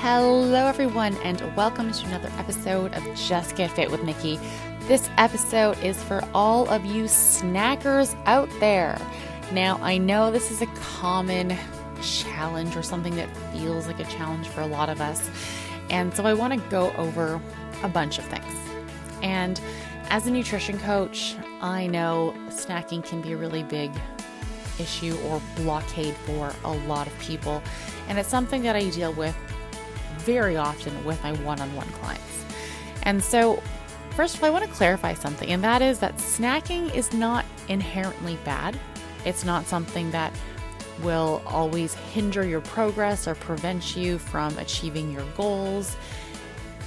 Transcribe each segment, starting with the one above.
Hello, everyone, and welcome to another episode of Just Get Fit with Nikki. This episode is for all of you snackers out there. Now, I know this is a common challenge or something that feels like a challenge for a lot of us, and so I want to go over a bunch of things. And as a nutrition coach, I know snacking can be a really big issue or blockade for a lot of people, and it's something that I deal with very often with my one on one clients. And so, first of all, I want to clarify something, and that is that snacking is not inherently bad. It's not something that will always hinder your progress or prevent you from achieving your goals.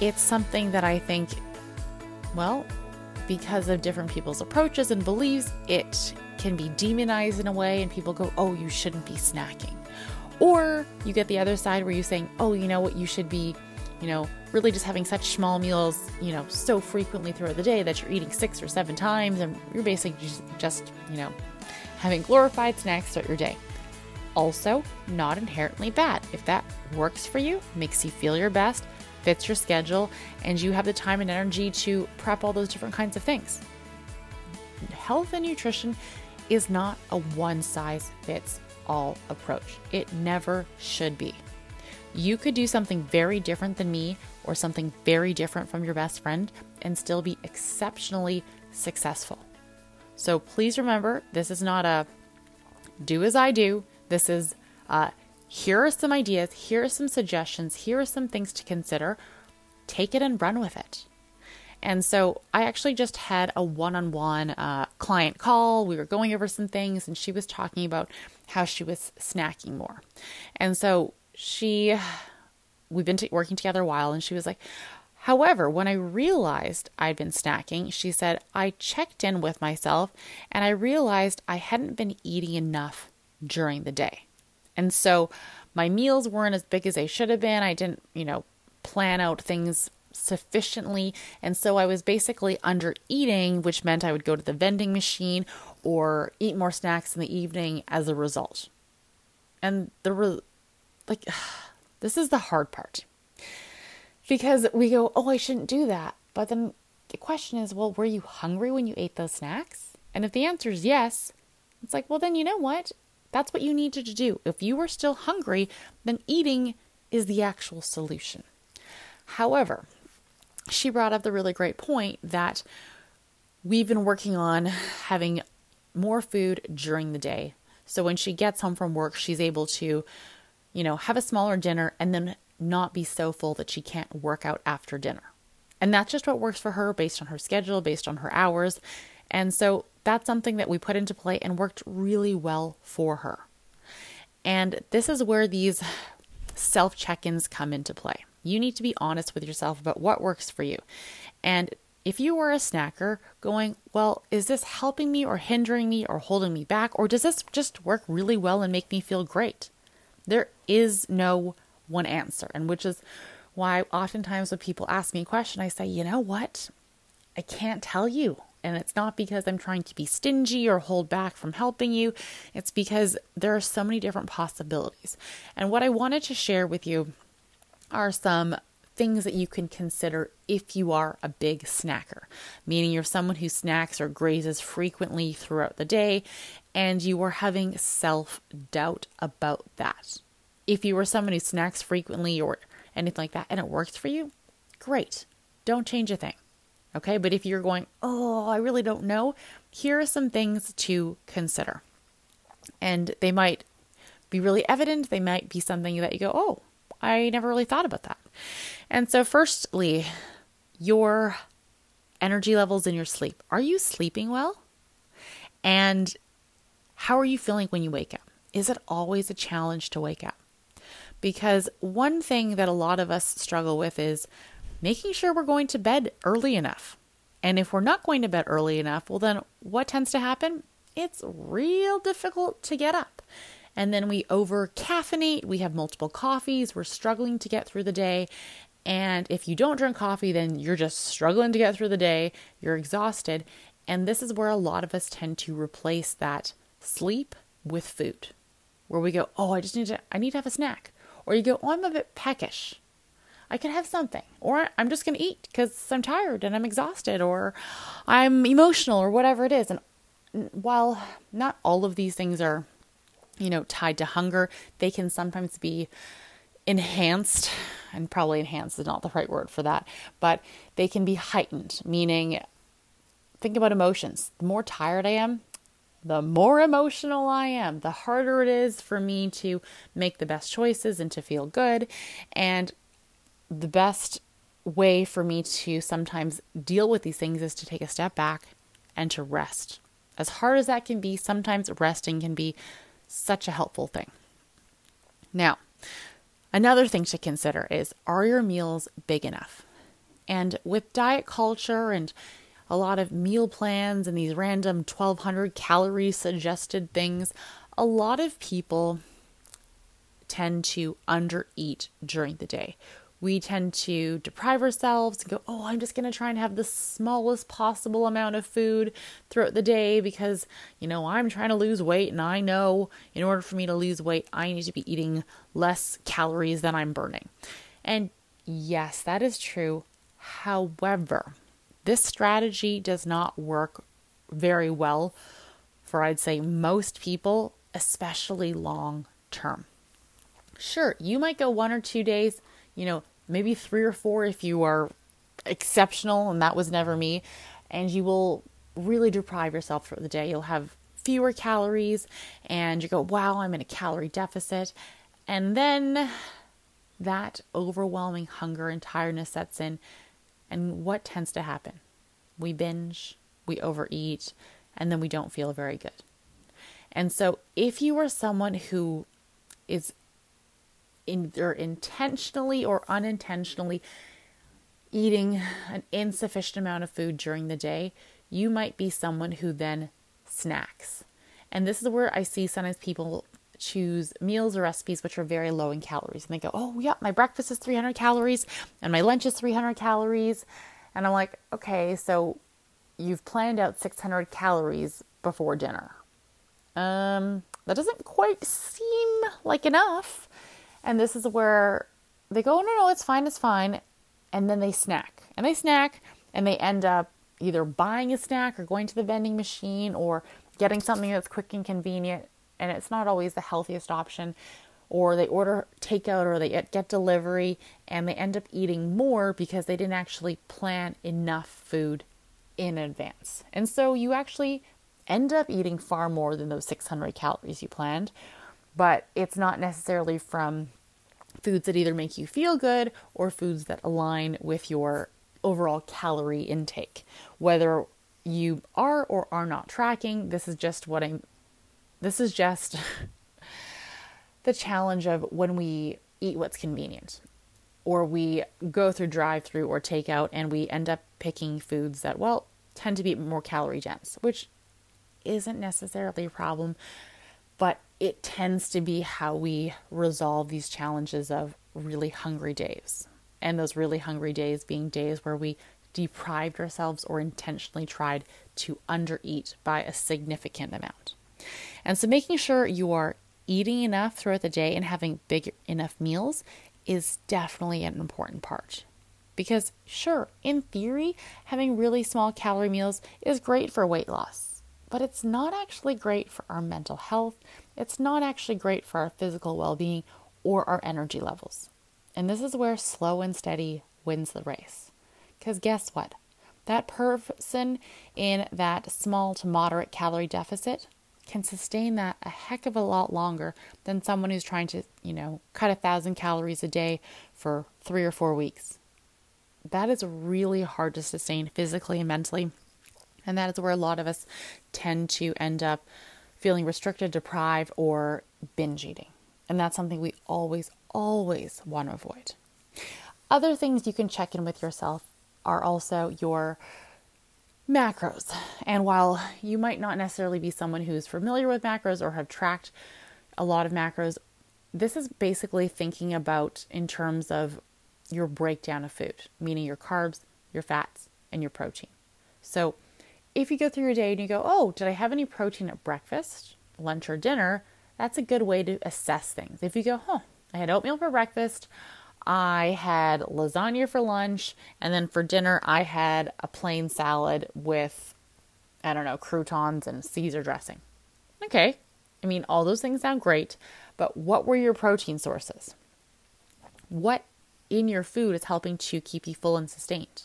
It's something that I think, well, because of different people's approaches and beliefs, it can be demonized in a way, and people go, oh, you shouldn't be snacking. Or you get the other side where you're saying, oh, you know what, you should be, you know, really just having such small meals, you know, so frequently throughout the day that you're eating six or seven times and you're basically just, just you know, having glorified snacks throughout your day. Also, not inherently bad. If that works for you, makes you feel your best, fits your schedule, and you have the time and energy to prep all those different kinds of things. Health and nutrition is not a one size fits all approach. It never should be. You could do something very different than me or something very different from your best friend and still be exceptionally successful. So please remember this is not a do as I do. This is uh, here are some ideas, here are some suggestions, here are some things to consider. Take it and run with it. And so I actually just had a one on one client call. We were going over some things, and she was talking about how she was snacking more. And so she, we've been t- working together a while, and she was like, However, when I realized I'd been snacking, she said, I checked in with myself and I realized I hadn't been eating enough during the day. And so my meals weren't as big as they should have been. I didn't, you know, plan out things sufficiently. And so I was basically under eating, which meant I would go to the vending machine or eat more snacks in the evening as a result. And the re- like this is the hard part. Because we go, "Oh, I shouldn't do that." But then the question is, "Well, were you hungry when you ate those snacks?" And if the answer is yes, it's like, "Well, then you know what? That's what you needed to do. If you were still hungry, then eating is the actual solution." However, she brought up the really great point that we've been working on having more food during the day. So when she gets home from work, she's able to, you know, have a smaller dinner and then not be so full that she can't work out after dinner. And that's just what works for her based on her schedule, based on her hours. And so that's something that we put into play and worked really well for her. And this is where these self check ins come into play. You need to be honest with yourself about what works for you. And if you were a snacker going, well, is this helping me or hindering me or holding me back? Or does this just work really well and make me feel great? There is no one answer. And which is why oftentimes when people ask me a question, I say, you know what? I can't tell you. And it's not because I'm trying to be stingy or hold back from helping you. It's because there are so many different possibilities. And what I wanted to share with you are some things that you can consider if you are a big snacker, meaning you're someone who snacks or grazes frequently throughout the day and you are having self doubt about that. If you are someone who snacks frequently or anything like that and it works for you, great. Don't change a thing. Okay, but if you're going, oh, I really don't know, here are some things to consider. And they might be really evident, they might be something that you go, oh, I never really thought about that. And so, firstly, your energy levels in your sleep. Are you sleeping well? And how are you feeling when you wake up? Is it always a challenge to wake up? Because one thing that a lot of us struggle with is making sure we're going to bed early enough. And if we're not going to bed early enough, well, then what tends to happen? It's real difficult to get up and then we over caffeinate. We have multiple coffees. We're struggling to get through the day. And if you don't drink coffee, then you're just struggling to get through the day. You're exhausted. And this is where a lot of us tend to replace that sleep with food, where we go, oh, I just need to, I need to have a snack. Or you go, oh, I'm a bit peckish. I could have something, or I'm just going to eat because I'm tired and I'm exhausted, or I'm emotional, or whatever it is. And while not all of these things are, you know, tied to hunger, they can sometimes be enhanced, and probably enhanced is not the right word for that, but they can be heightened, meaning, think about emotions. The more tired I am, the more emotional I am, the harder it is for me to make the best choices and to feel good. And the best way for me to sometimes deal with these things is to take a step back and to rest. As hard as that can be, sometimes resting can be such a helpful thing. Now, another thing to consider is are your meals big enough? And with diet culture and a lot of meal plans and these random 1200 calorie suggested things, a lot of people tend to undereat during the day, we tend to deprive ourselves and go, oh, I'm just going to try and have the smallest possible amount of food throughout the day because, you know, I'm trying to lose weight and I know in order for me to lose weight, I need to be eating less calories than I'm burning. And yes, that is true. However, this strategy does not work very well for, I'd say, most people, especially long term. Sure, you might go one or two days you know, maybe three or four if you are exceptional, and that was never me. And you will really deprive yourself for the day. You'll have fewer calories, and you go, wow, I'm in a calorie deficit. And then that overwhelming hunger and tiredness sets in. And what tends to happen? We binge, we overeat, and then we don't feel very good. And so, if you are someone who is either intentionally or unintentionally eating an insufficient amount of food during the day, you might be someone who then snacks. And this is where I see sometimes people choose meals or recipes which are very low in calories. And they go, oh, yeah, my breakfast is 300 calories and my lunch is 300 calories. And I'm like, okay, so you've planned out 600 calories before dinner. Um, that doesn't quite seem like enough. And this is where they go, oh, no, no, it's fine, it's fine. And then they snack. And they snack and they end up either buying a snack or going to the vending machine or getting something that's quick and convenient. And it's not always the healthiest option. Or they order takeout or they get delivery and they end up eating more because they didn't actually plan enough food in advance. And so you actually end up eating far more than those 600 calories you planned but it's not necessarily from foods that either make you feel good or foods that align with your overall calorie intake. Whether you are or are not tracking, this is just what I'm this is just the challenge of when we eat what's convenient or we go through drive through or takeout and we end up picking foods that well tend to be more calorie dense, which isn't necessarily a problem, but it tends to be how we resolve these challenges of really hungry days. And those really hungry days being days where we deprived ourselves or intentionally tried to undereat by a significant amount. And so making sure you are eating enough throughout the day and having big enough meals is definitely an important part. Because, sure, in theory, having really small calorie meals is great for weight loss, but it's not actually great for our mental health it's not actually great for our physical well being or our energy levels. And this is where slow and steady wins the race. Because guess what? That person in that small to moderate calorie deficit can sustain that a heck of a lot longer than someone who's trying to, you know, cut a thousand calories a day for three or four weeks. That is really hard to sustain physically and mentally. And that is where a lot of us tend to end up feeling restricted, deprived, or binge eating. And that's something we always, always want to avoid. Other things you can check in with yourself are also your macros. And while you might not necessarily be someone who's familiar with macros or have tracked a lot of macros, this is basically thinking about in terms of your breakdown of food, meaning your carbs, your fats, and your protein. So, if you go through your day and you go, oh, did I have any protein at breakfast, lunch, or dinner? That's a good way to assess things. If you go, huh, I had oatmeal for breakfast, I had lasagna for lunch, and then for dinner, I had a plain salad with, I don't know, croutons and Caesar dressing. Okay, I mean, all those things sound great, but what were your protein sources? What in your food is helping to keep you full and sustained?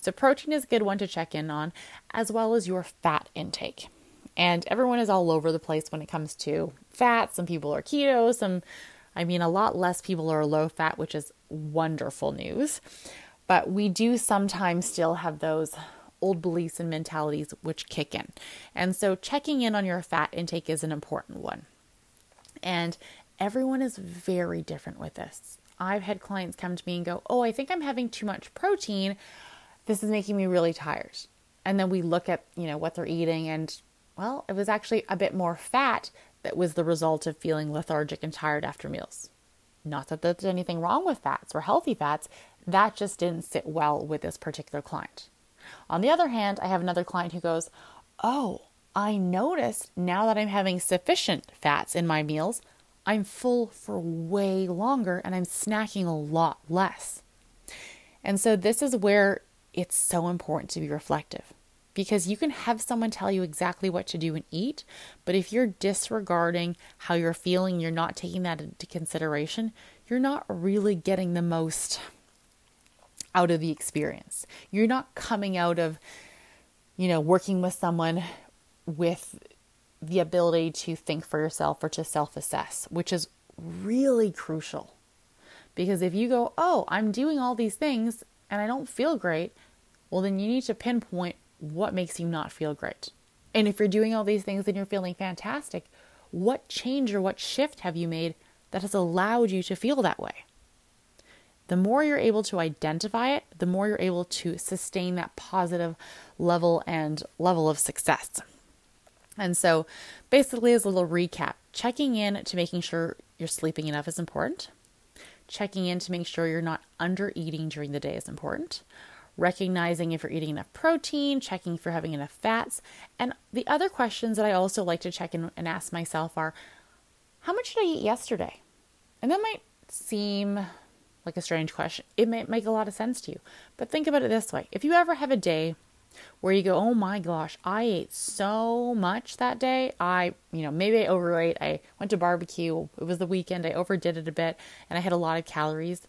So, protein is a good one to check in on, as well as your fat intake. And everyone is all over the place when it comes to fat. Some people are keto, some, I mean, a lot less people are low fat, which is wonderful news. But we do sometimes still have those old beliefs and mentalities which kick in. And so, checking in on your fat intake is an important one. And everyone is very different with this. I've had clients come to me and go, Oh, I think I'm having too much protein. This is making me really tired. And then we look at, you know, what they're eating and well, it was actually a bit more fat that was the result of feeling lethargic and tired after meals. Not that there's anything wrong with fats or healthy fats, that just didn't sit well with this particular client. On the other hand, I have another client who goes, Oh, I noticed now that I'm having sufficient fats in my meals, I'm full for way longer and I'm snacking a lot less. And so, this is where it's so important to be reflective because you can have someone tell you exactly what to do and eat, but if you're disregarding how you're feeling, you're not taking that into consideration, you're not really getting the most out of the experience. You're not coming out of, you know, working with someone with the ability to think for yourself or to self assess, which is really crucial. Because if you go, oh, I'm doing all these things and I don't feel great, well, then you need to pinpoint what makes you not feel great. And if you're doing all these things and you're feeling fantastic, what change or what shift have you made that has allowed you to feel that way? The more you're able to identify it, the more you're able to sustain that positive level and level of success. And so, basically, as a little recap, checking in to making sure you're sleeping enough is important. Checking in to make sure you're not under eating during the day is important. Recognizing if you're eating enough protein, checking if you're having enough fats. And the other questions that I also like to check in and ask myself are how much did I eat yesterday? And that might seem like a strange question. It may make a lot of sense to you. But think about it this way if you ever have a day where you go, oh my gosh, I ate so much that day. I, you know, maybe I overate. I went to barbecue. It was the weekend. I overdid it a bit and I had a lot of calories.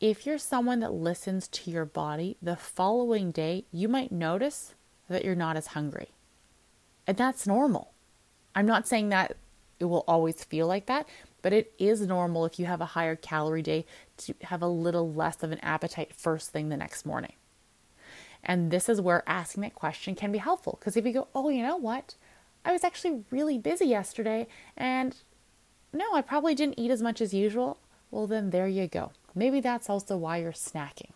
If you're someone that listens to your body, the following day, you might notice that you're not as hungry. And that's normal. I'm not saying that it will always feel like that, but it is normal if you have a higher calorie day to have a little less of an appetite first thing the next morning. And this is where asking that question can be helpful because if you go, oh, you know what? I was actually really busy yesterday and no, I probably didn't eat as much as usual. Well, then there you go. Maybe that's also why you're snacking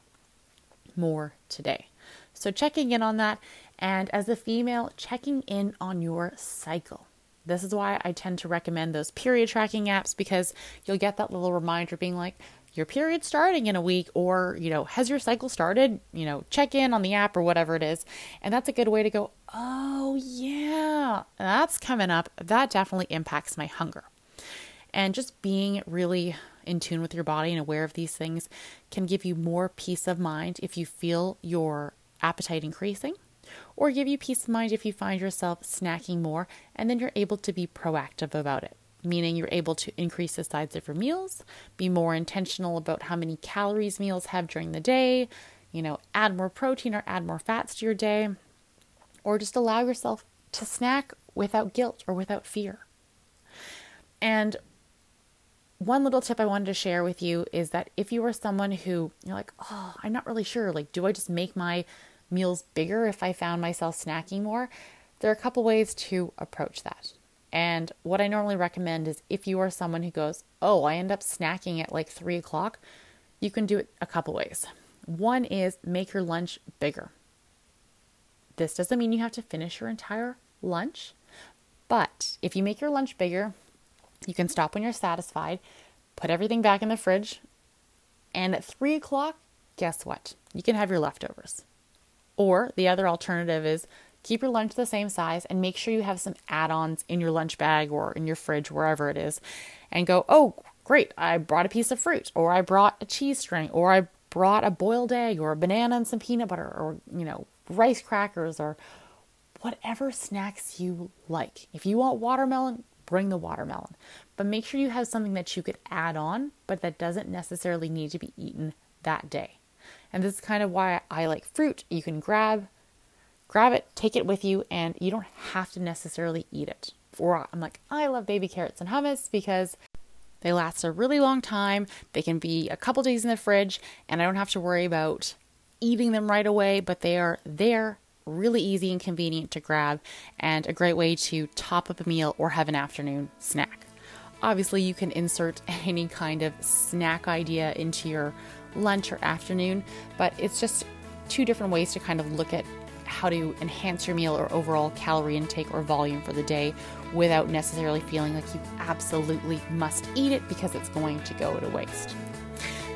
more today. So, checking in on that, and as a female, checking in on your cycle. This is why I tend to recommend those period tracking apps because you'll get that little reminder being like, your period starting in a week or you know has your cycle started you know check in on the app or whatever it is. And that's a good way to go oh yeah that's coming up. That definitely impacts my hunger. And just being really in tune with your body and aware of these things can give you more peace of mind if you feel your appetite increasing or give you peace of mind if you find yourself snacking more and then you're able to be proactive about it meaning you're able to increase the size of your meals, be more intentional about how many calories meals have during the day, you know, add more protein or add more fats to your day, or just allow yourself to snack without guilt or without fear. And one little tip I wanted to share with you is that if you are someone who you're like, oh, I'm not really sure, like, do I just make my meals bigger if I found myself snacking more? There are a couple ways to approach that. And what I normally recommend is if you are someone who goes, Oh, I end up snacking at like three o'clock, you can do it a couple ways. One is make your lunch bigger. This doesn't mean you have to finish your entire lunch, but if you make your lunch bigger, you can stop when you're satisfied, put everything back in the fridge, and at three o'clock, guess what? You can have your leftovers. Or the other alternative is keep your lunch the same size and make sure you have some add ons in your lunch bag or in your fridge, wherever it is, and go, oh, great, I brought a piece of fruit, or I brought a cheese string, or I brought a boiled egg, or a banana and some peanut butter, or, you know, rice crackers, or whatever snacks you like. If you want watermelon, bring the watermelon. But make sure you have something that you could add on, but that doesn't necessarily need to be eaten that day. And this is kind of why I like fruit. You can grab grab it, take it with you, and you don't have to necessarily eat it. Or I'm like, I love baby carrots and hummus because they last a really long time. They can be a couple days in the fridge, and I don't have to worry about eating them right away, but they are there, really easy and convenient to grab, and a great way to top up a meal or have an afternoon snack. Obviously, you can insert any kind of snack idea into your lunch or afternoon, but it's just two different ways to kind of look at how to enhance your meal or overall calorie intake or volume for the day without necessarily feeling like you absolutely must eat it because it's going to go to waste.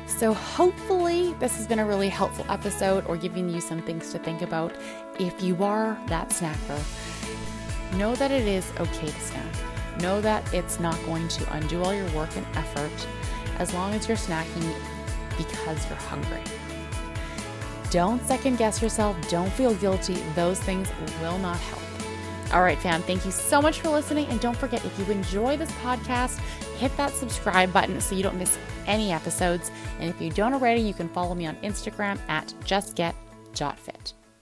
So, hopefully, this has been a really helpful episode or giving you some things to think about. If you are that snacker, know that it is okay to snack. Know that it's not going to undo all your work and effort as long as you're snacking because you're hungry. Don't second guess yourself. Don't feel guilty. Those things will not help. All right, fam, thank you so much for listening. And don't forget, if you enjoy this podcast, hit that subscribe button so you don't miss any episodes. And if you don't already, you can follow me on Instagram at justget.fit.